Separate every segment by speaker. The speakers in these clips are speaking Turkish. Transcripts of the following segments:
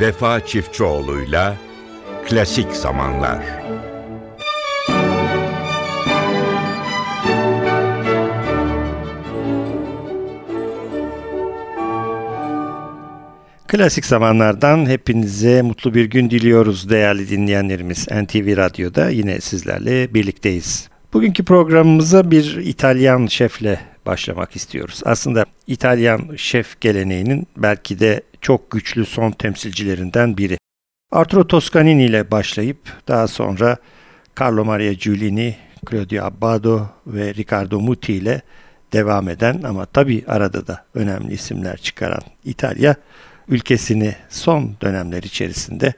Speaker 1: Vefa Çiftçioğlu'yla Klasik Zamanlar.
Speaker 2: Klasik zamanlardan hepinize mutlu bir gün diliyoruz değerli dinleyenlerimiz. NTV Radyo'da yine sizlerle birlikteyiz. Bugünkü programımıza bir İtalyan şefle başlamak istiyoruz. Aslında İtalyan şef geleneğinin belki de çok güçlü son temsilcilerinden biri. Arturo Toscanini ile başlayıp daha sonra Carlo Maria Giulini, Claudio Abbado ve Riccardo Muti ile devam eden ama tabi arada da önemli isimler çıkaran İtalya ülkesini son dönemler içerisinde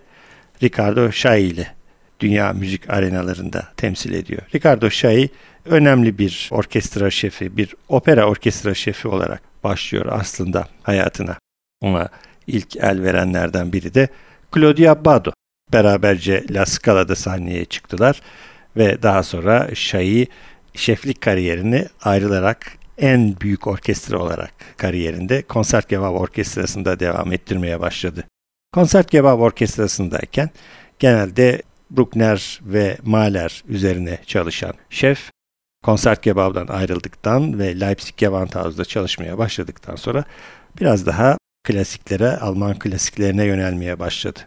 Speaker 2: Riccardo Şai ile dünya müzik arenalarında temsil ediyor. Riccardo Şai önemli bir orkestra şefi, bir opera orkestra şefi olarak başlıyor aslında hayatına. Ona ilk el verenlerden biri de Claudio Abbado. Beraberce La Scala'da sahneye çıktılar ve daha sonra Şai şeflik kariyerini ayrılarak en büyük orkestra olarak kariyerinde Konsertgebouw Orkestrası'nda devam ettirmeye başladı. Konsertgebouw Orkestrası'ndayken genelde Bruckner ve Mahler üzerine çalışan şef Konsertgebouw'dan ayrıldıktan ve Leipzig Gewandhaus'da çalışmaya başladıktan sonra biraz daha klasiklere, Alman klasiklerine yönelmeye başladı.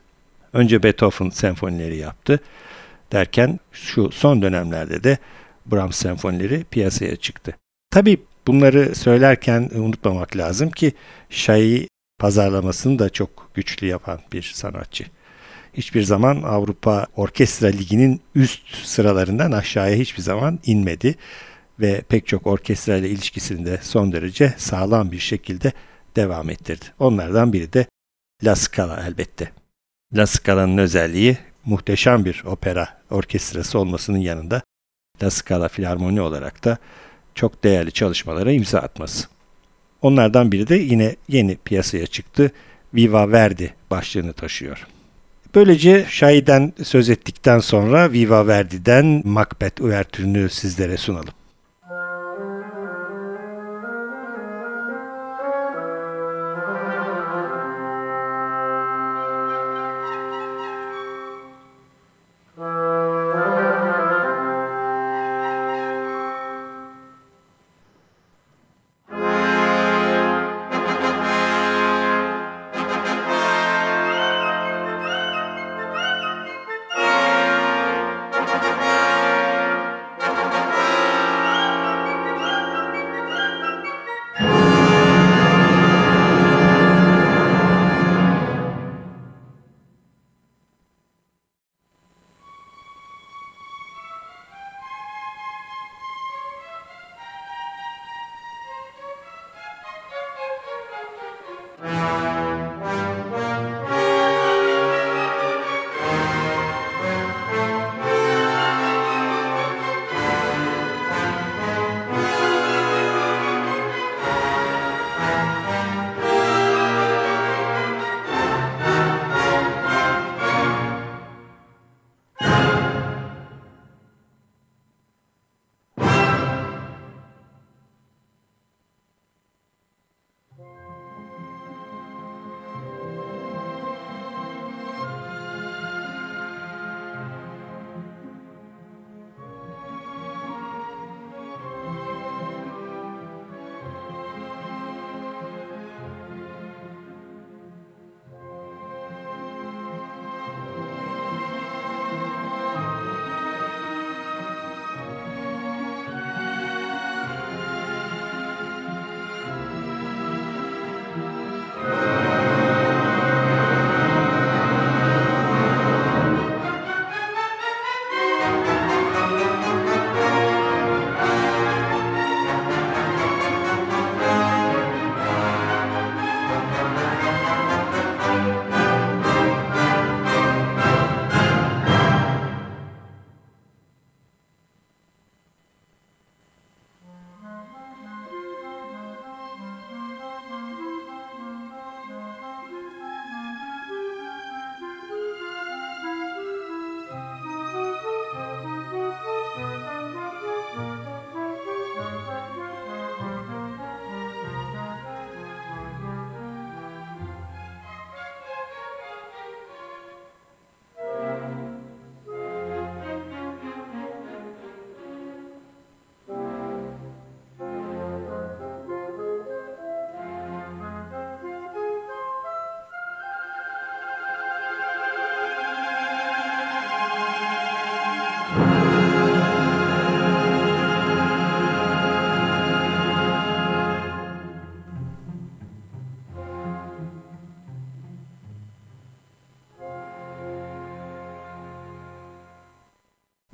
Speaker 2: Önce Beethoven senfonileri yaptı. Derken şu son dönemlerde de Brahms senfonileri piyasaya çıktı. Tabii bunları söylerken unutmamak lazım ki Şai pazarlamasını da çok güçlü yapan bir sanatçı. Hiçbir zaman Avrupa Orkestra Ligi'nin üst sıralarından aşağıya hiçbir zaman inmedi ve pek çok orkestra ile ilişkisini de son derece sağlam bir şekilde devam ettirdi. Onlardan biri de La Scala elbette. La Scala'nın özelliği muhteşem bir opera orkestrası olmasının yanında La Scala Filarmoni olarak da çok değerli çalışmalara imza atması. Onlardan biri de yine yeni piyasaya çıktı. Viva Verdi başlığını taşıyor. Böylece Şahi'den söz ettikten sonra Viva Verdi'den Macbeth Uvertürünü sizlere sunalım.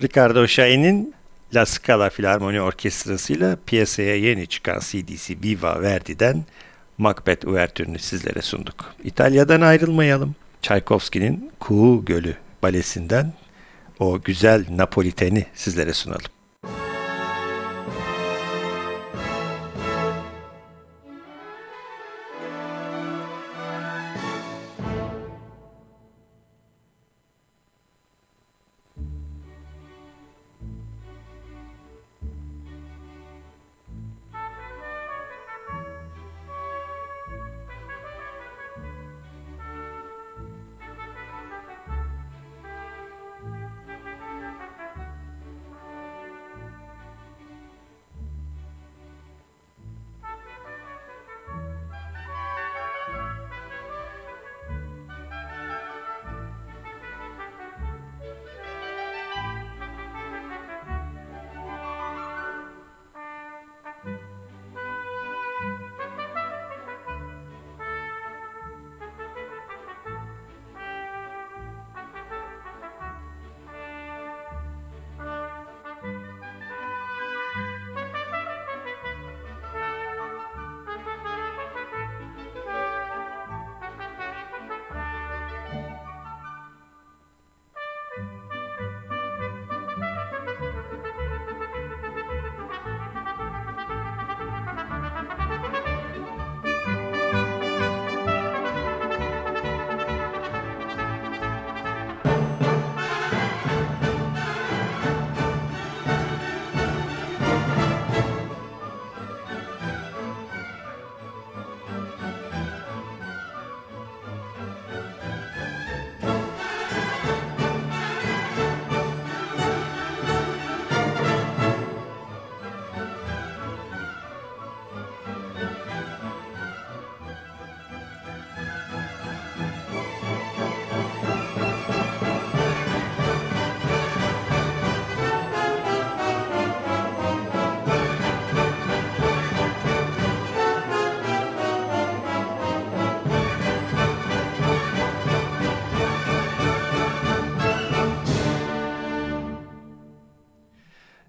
Speaker 2: Ricardo Şahin'in La Scala Filarmoni Orkestrası ile piyasaya yeni çıkan CD'si Viva Verdi'den Macbeth Uvertürünü sizlere sunduk. İtalya'dan ayrılmayalım. Tchaikovsky'nin Kuğu Gölü balesinden o güzel Napoliteni sizlere sunalım.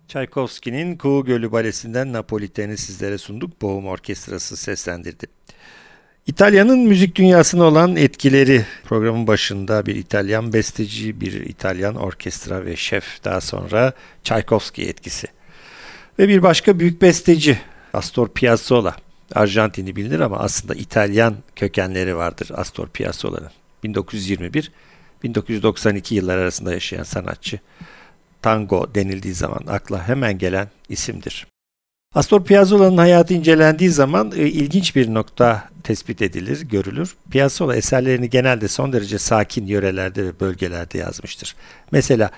Speaker 2: Tchaikovsky'nin Kuğu Gölü Balesi'nden Napoliten'i sizlere sunduk. Boğum Orkestrası seslendirdi. İtalya'nın müzik dünyasına olan etkileri programın başında bir İtalyan besteci, bir İtalyan orkestra ve şef daha sonra Tchaikovsky etkisi. Ve bir başka büyük besteci Astor Piazzolla. Arjantinli bilinir ama aslında İtalyan kökenleri vardır Astor Piazzolla'nın. 1921-1992 yıllar arasında yaşayan sanatçı tango denildiği zaman akla hemen gelen isimdir. Astor Piazzolla'nın hayatı incelendiği zaman e, ilginç bir nokta tespit edilir, görülür. Piazzolla eserlerini genelde son derece sakin yörelerde ve bölgelerde yazmıştır. Mesela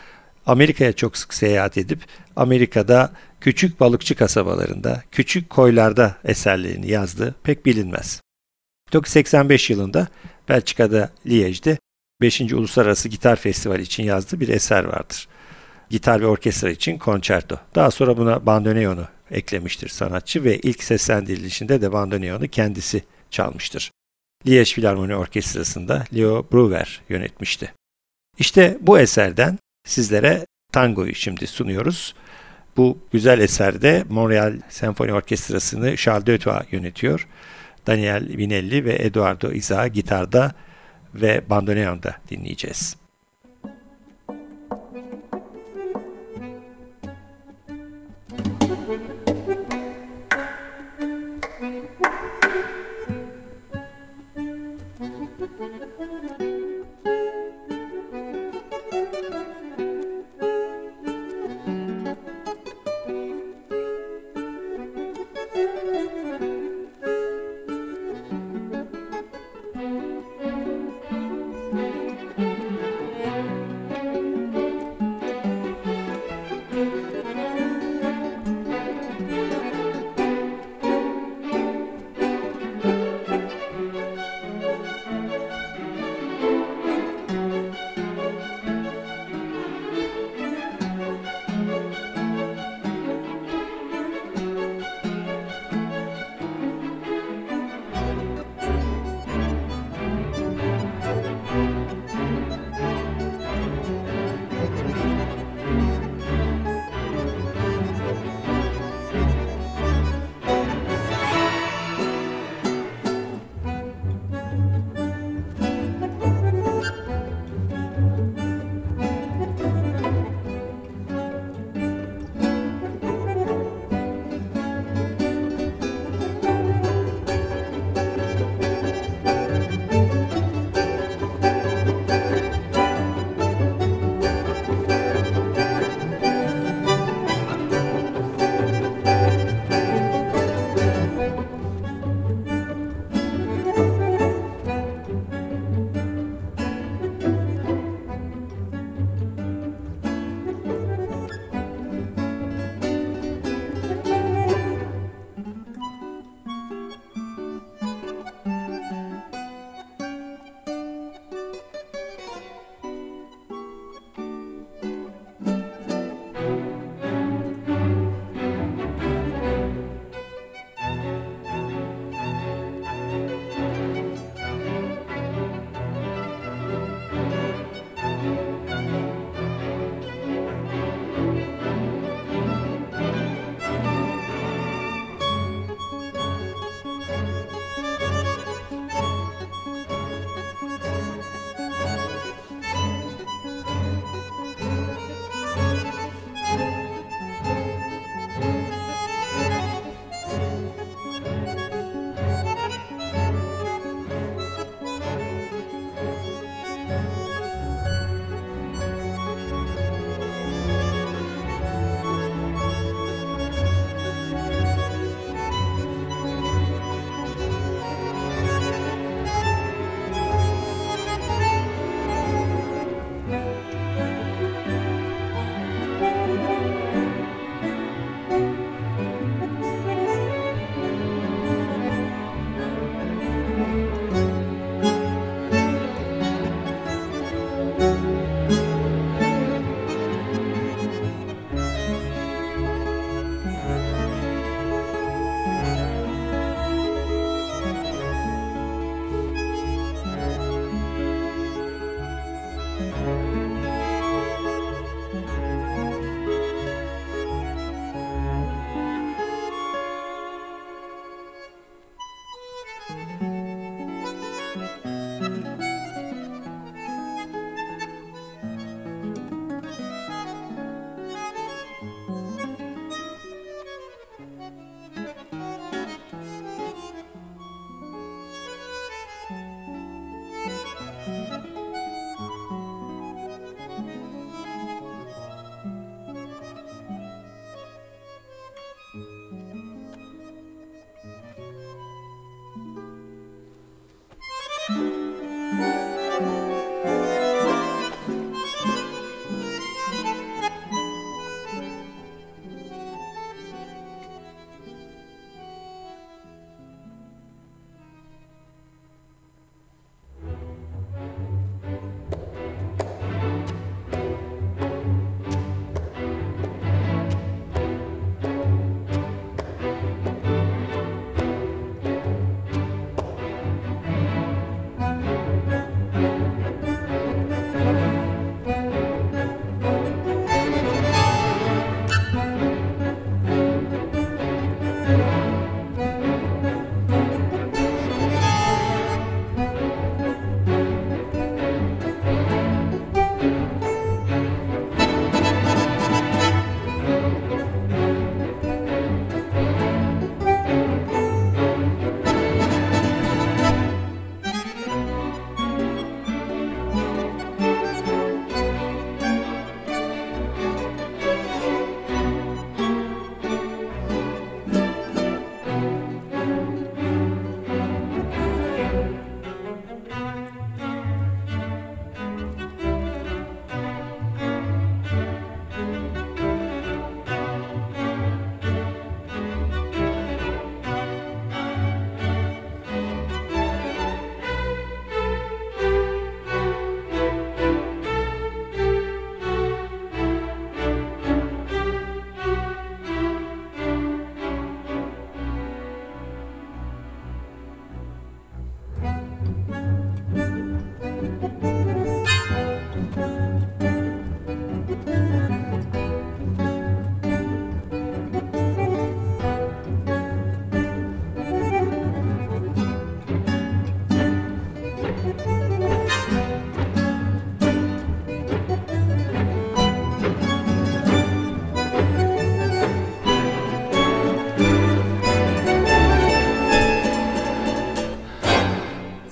Speaker 2: Amerika'ya çok sık seyahat edip Amerika'da küçük balıkçı kasabalarında, küçük koylarda eserlerini yazdığı pek bilinmez. 1985 yılında Belçika'da Liège'de 5. Uluslararası Gitar Festivali için yazdığı bir eser vardır gitar ve orkestra için konçerto. Daha sonra buna bandoneonu eklemiştir sanatçı ve ilk seslendirilişinde de bandoneonu kendisi çalmıştır. Liège Filarmoni Orkestrası'nda Leo Bruver yönetmişti. İşte bu eserden sizlere tangoyu şimdi sunuyoruz. Bu güzel eserde Montreal Senfoni Orkestrası'nı Charles Dötoa yönetiyor. Daniel Vinelli ve Eduardo Iza gitarda ve bandoneonda dinleyeceğiz.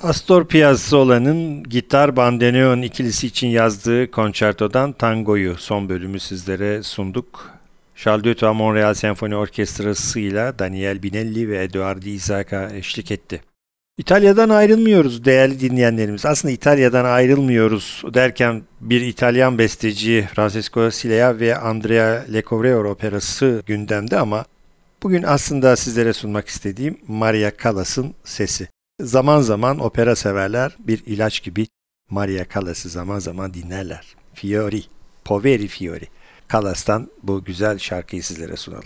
Speaker 2: Astor Piazzolla'nın gitar bandoneon ikilisi için yazdığı konçertodan tangoyu son bölümü sizlere sunduk. Charles Dutoit Montreal Senfoni Orkestrası ile Daniel Binelli ve Eduardo Isaaca eşlik etti. İtalya'dan ayrılmıyoruz değerli dinleyenlerimiz. Aslında İtalya'dan ayrılmıyoruz derken bir İtalyan besteci Francesco Silea ve Andrea Lecovreor operası gündemde ama bugün aslında sizlere sunmak istediğim Maria Callas'ın sesi. Zaman zaman opera severler bir ilaç gibi Maria Callas'ı zaman zaman dinlerler. Fiori, Poveri Fiori. Callas'tan bu güzel şarkıyı sizlere sunalım.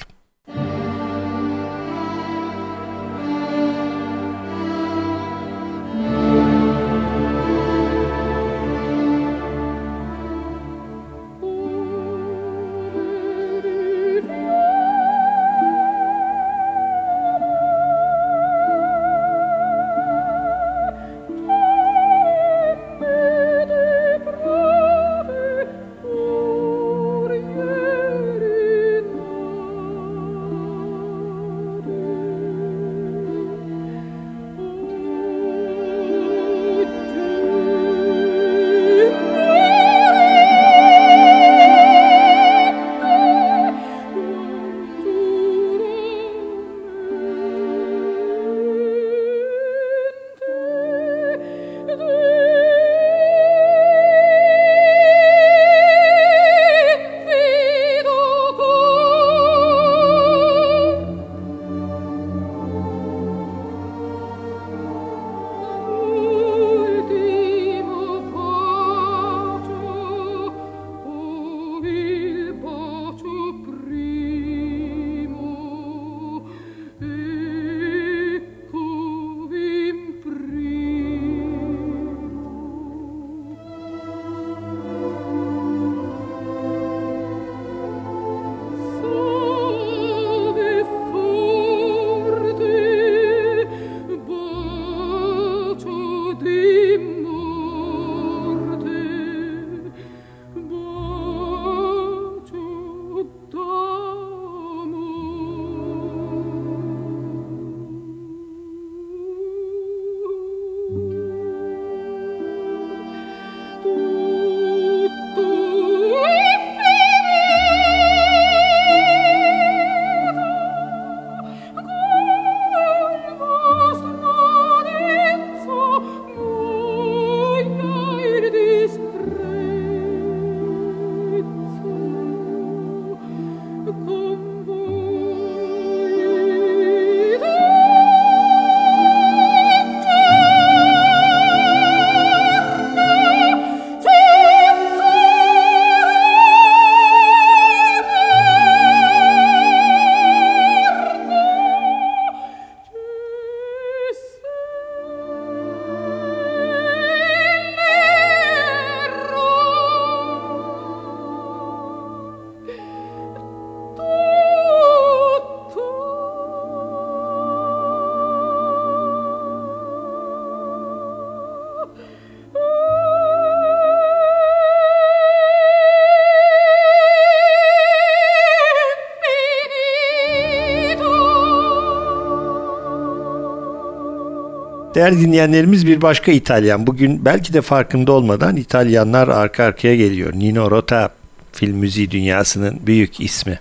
Speaker 2: Değerli dinleyenlerimiz bir başka İtalyan. Bugün belki de farkında olmadan İtalyanlar arka arkaya geliyor. Nino Rota film müziği dünyasının büyük ismi.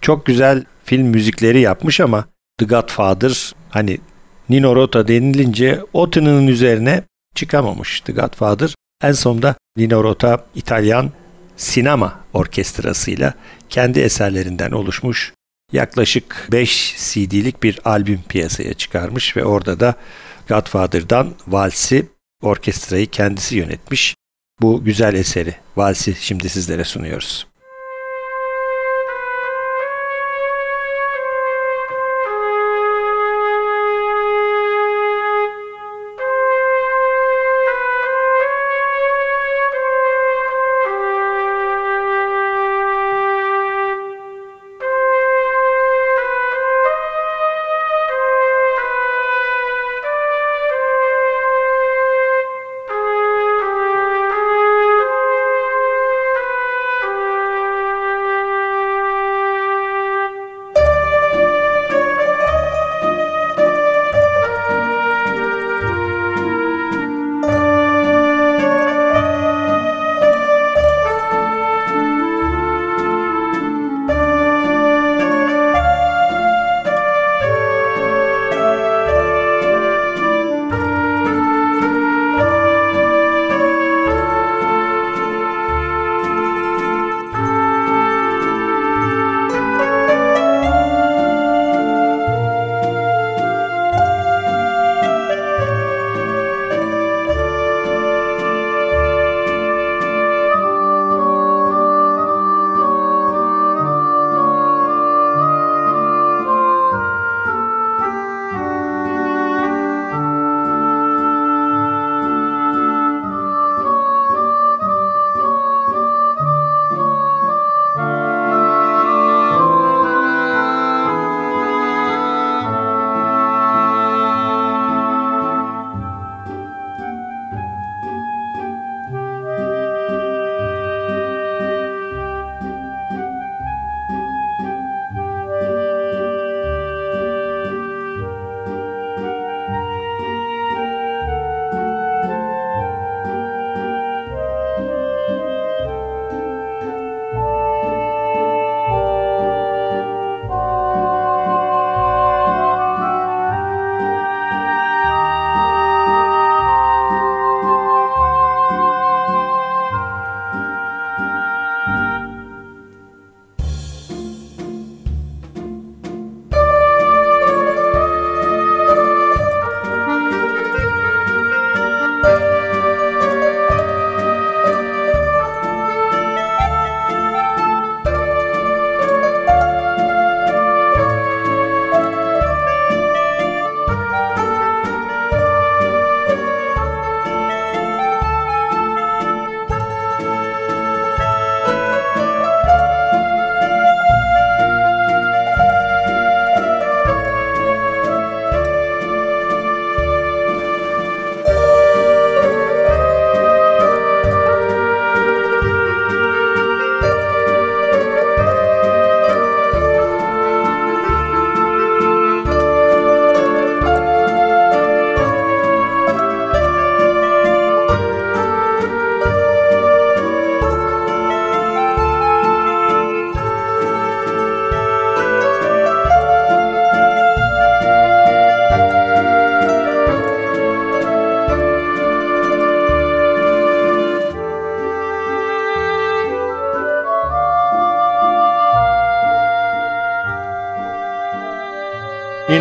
Speaker 2: Çok güzel film müzikleri yapmış ama The Godfather hani Nino Rota denilince o tınının üzerine çıkamamış The Godfather. En sonunda Nino Rota İtalyan sinema orkestrasıyla kendi eserlerinden oluşmuş yaklaşık 5 CD'lik bir albüm piyasaya çıkarmış ve orada da Godfather'dan Vals'i orkestrayı kendisi yönetmiş. Bu güzel eseri Vals'i şimdi sizlere sunuyoruz.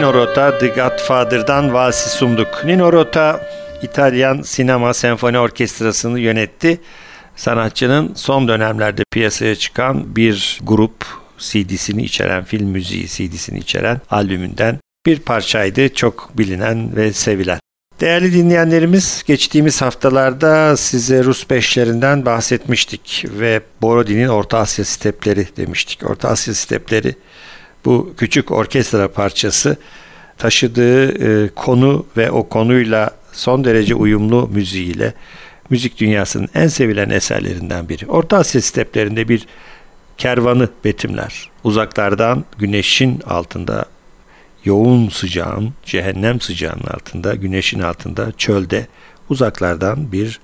Speaker 2: Nino Rota The Godfather'dan Vasi sunduk. Nino Rota İtalyan Sinema Senfoni Orkestrası'nı yönetti. Sanatçının son dönemlerde piyasaya çıkan bir grup CD'sini içeren, film müziği CD'sini içeren albümünden bir parçaydı. Çok bilinen ve sevilen. Değerli dinleyenlerimiz geçtiğimiz haftalarda size Rus beşlerinden bahsetmiştik ve Borodin'in Orta Asya Stepleri demiştik. Orta Asya Stepleri bu küçük orkestra parçası taşıdığı e, konu ve o konuyla son derece uyumlu müziğiyle müzik dünyasının en sevilen eserlerinden biri. Orta Asya steplerinde bir kervanı betimler. Uzaklardan güneşin altında yoğun sıcağın, cehennem sıcağının altında, güneşin altında, çölde uzaklardan bir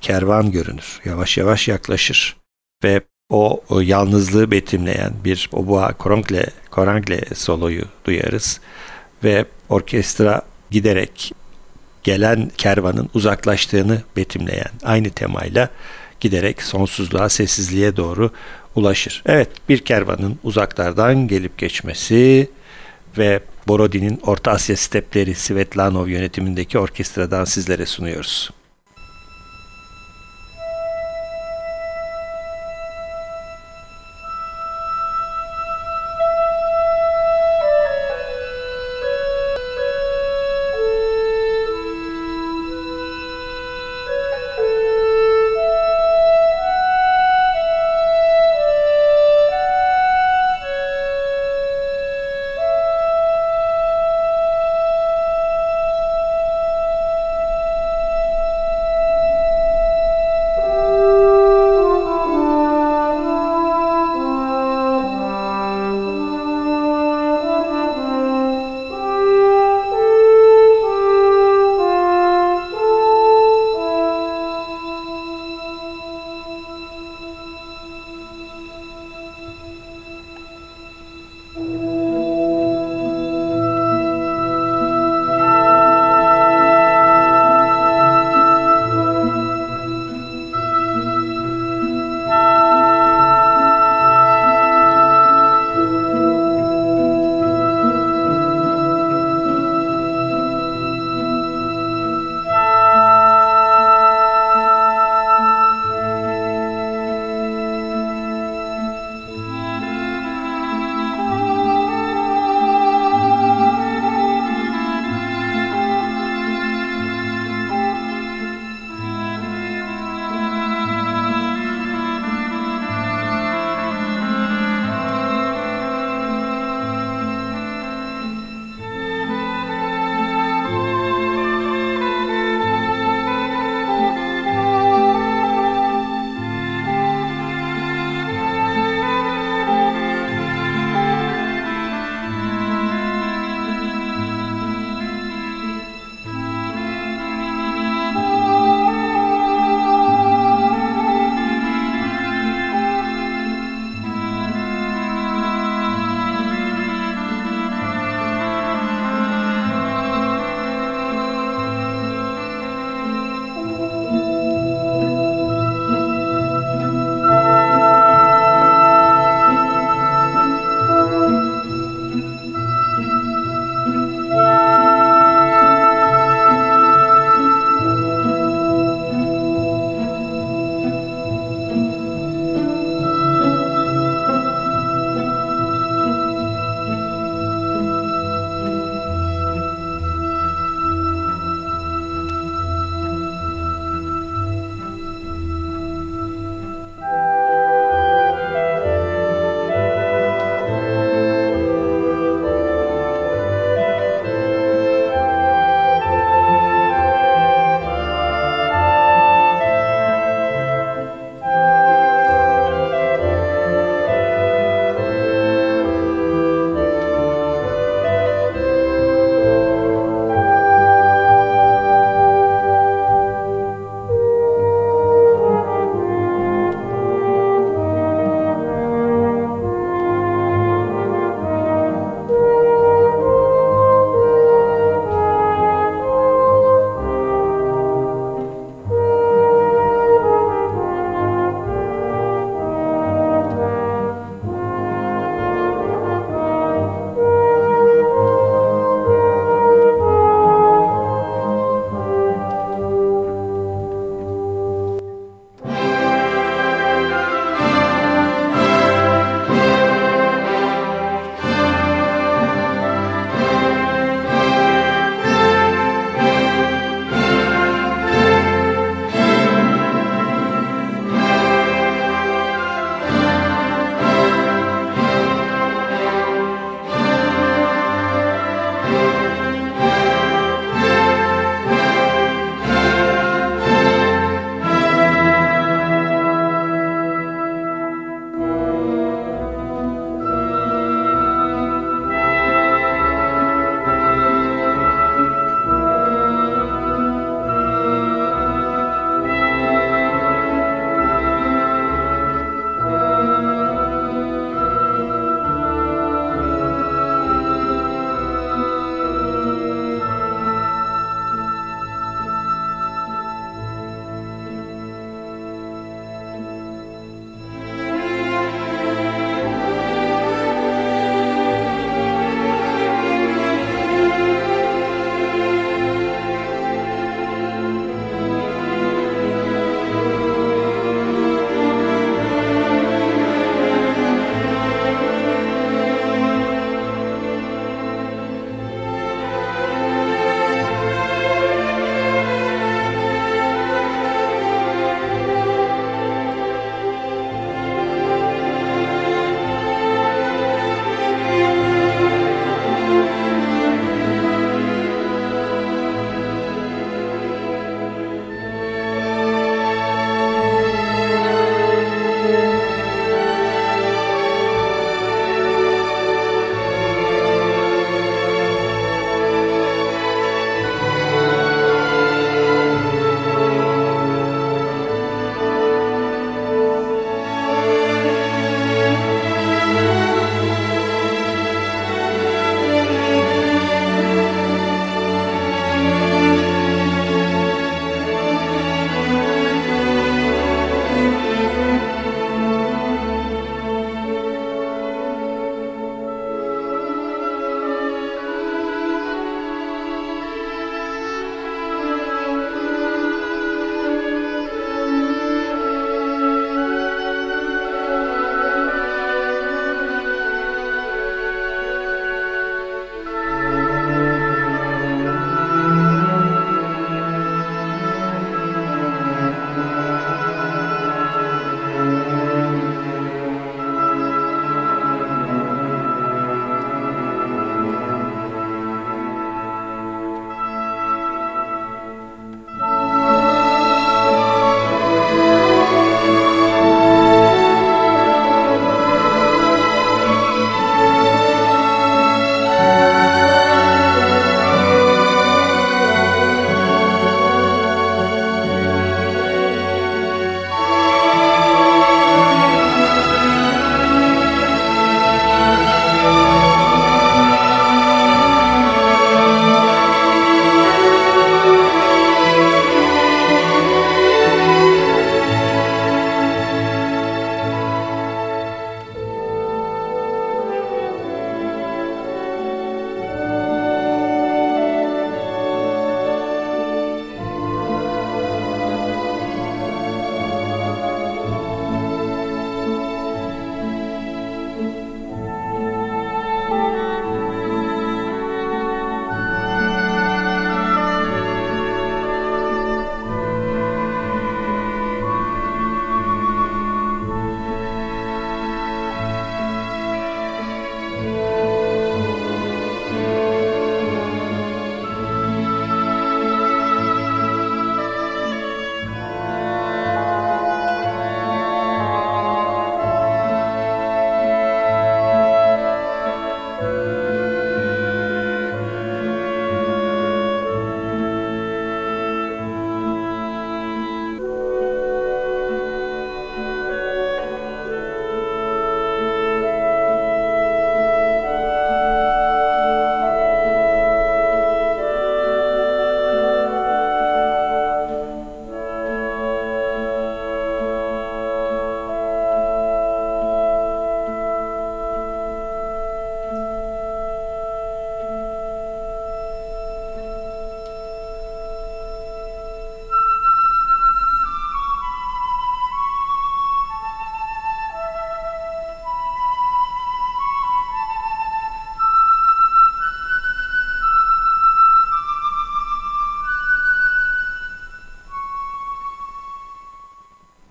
Speaker 2: kervan görünür. Yavaş yavaş yaklaşır ve o, o yalnızlığı betimleyen bir oboa korangle, korangle soloyu duyarız ve orkestra giderek gelen kervanın uzaklaştığını betimleyen aynı temayla giderek sonsuzluğa, sessizliğe doğru ulaşır. Evet, bir kervanın uzaklardan gelip geçmesi ve Borodin'in Orta Asya Stepleri Svetlanov yönetimindeki orkestradan sizlere sunuyoruz.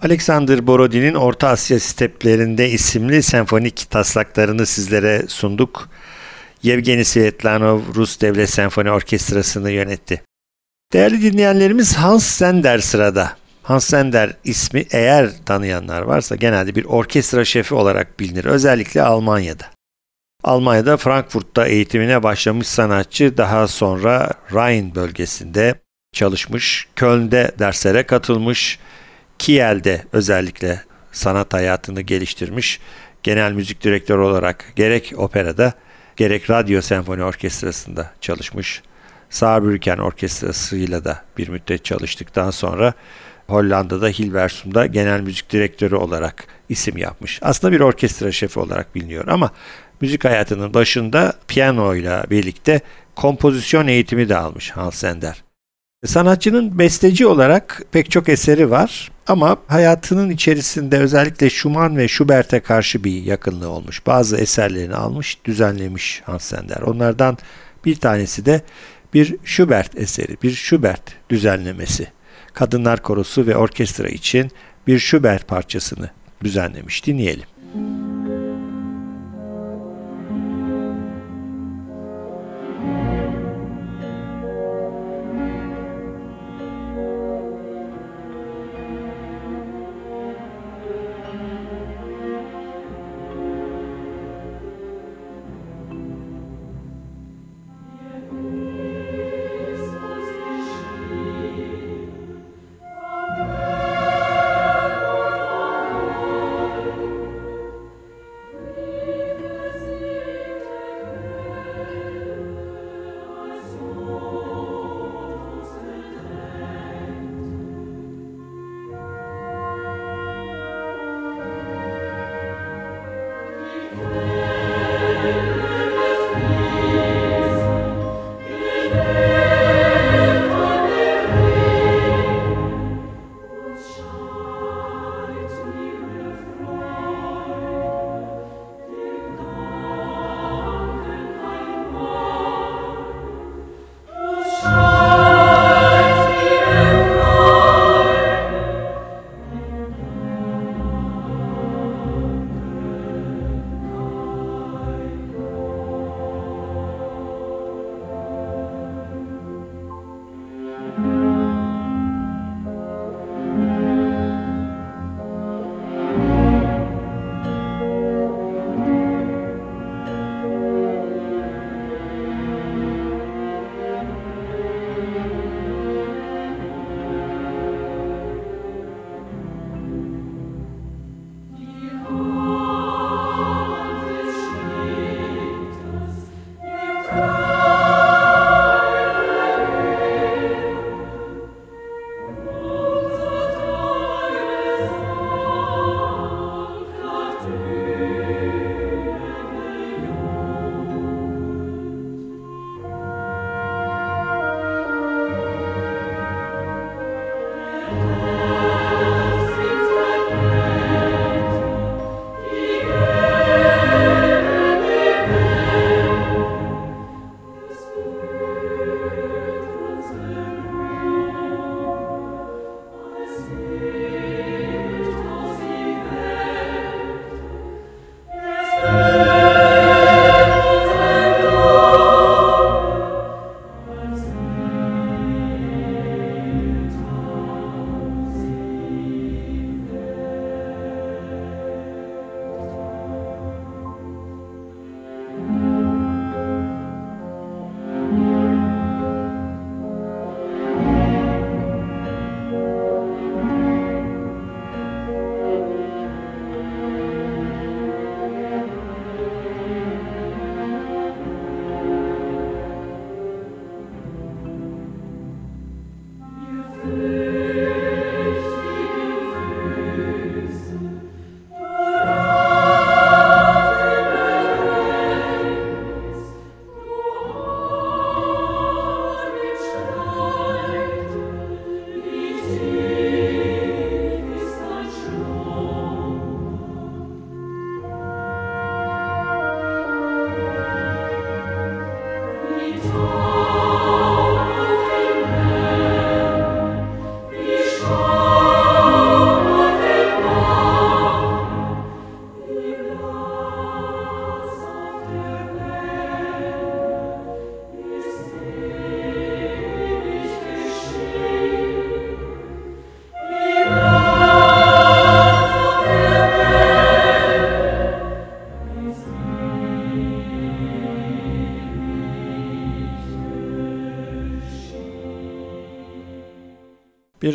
Speaker 2: Alexander Borodin'in Orta Asya Steplerinde isimli senfonik taslaklarını sizlere sunduk. Yevgeni Svetlanov Rus Devlet Senfoni Orkestrası'nı yönetti. Değerli dinleyenlerimiz Hans Zender sırada. Hans Zender ismi eğer tanıyanlar varsa genelde bir orkestra şefi olarak bilinir. Özellikle Almanya'da. Almanya'da Frankfurt'ta eğitimine başlamış sanatçı daha sonra Rhine bölgesinde çalışmış, Köln'de derslere katılmış, Kiel'de özellikle sanat hayatını geliştirmiş. Genel müzik direktörü olarak gerek operada gerek radyo senfoni orkestrasında çalışmış. Saarbrücken orkestrasıyla da bir müddet çalıştıktan sonra Hollanda'da Hilversum'da genel müzik direktörü olarak isim yapmış. Aslında bir orkestra şefi olarak biliniyor ama müzik hayatının başında piyano ile birlikte kompozisyon eğitimi de almış Hans Zender. Sanatçının besteci olarak pek çok eseri var ama hayatının içerisinde özellikle Schumann ve Schubert'e karşı bir yakınlığı olmuş. Bazı eserlerini almış, düzenlemiş Hans Zender. Onlardan bir tanesi de bir Schubert eseri, bir Schubert düzenlemesi. Kadınlar Korosu ve orkestra için bir Schubert parçasını düzenlemiş. Dinleyelim. Müzik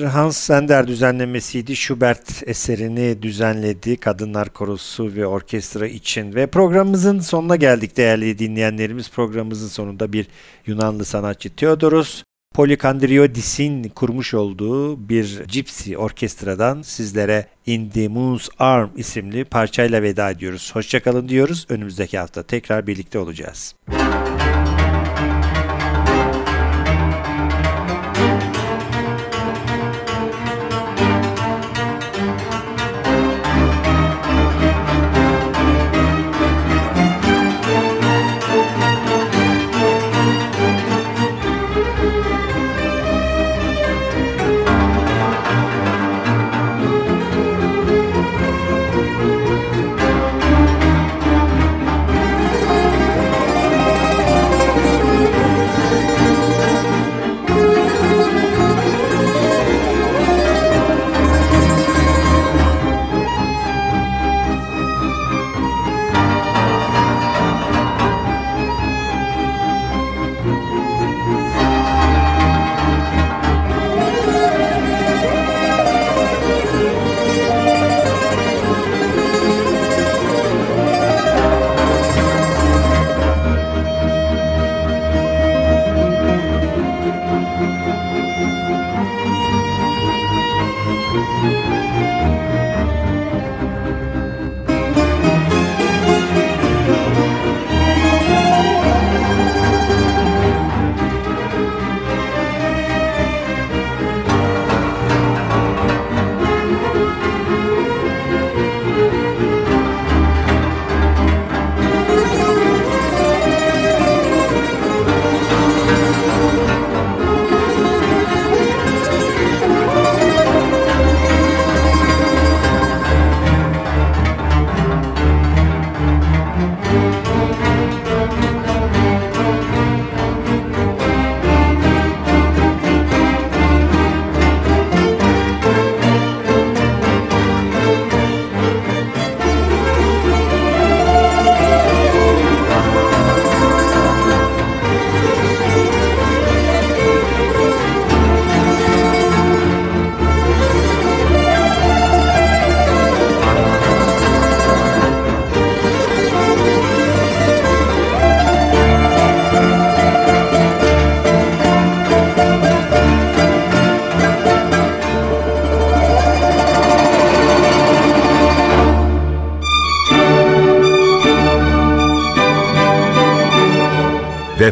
Speaker 2: Hans Zender düzenlemesiydi. Schubert eserini düzenledi Kadınlar Korosu ve Orkestra için. Ve programımızın sonuna geldik değerli dinleyenlerimiz. Programımızın sonunda bir Yunanlı sanatçı Theodoros Polikandriodis'in kurmuş olduğu bir Gypsy orkestradan sizlere In the Moon's Arm isimli parçayla veda ediyoruz. Hoşçakalın diyoruz. Önümüzdeki hafta tekrar birlikte olacağız.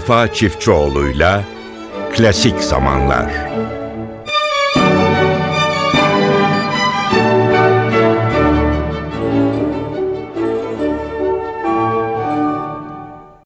Speaker 1: Vefa Çiftçioğlu'yla Klasik Zamanlar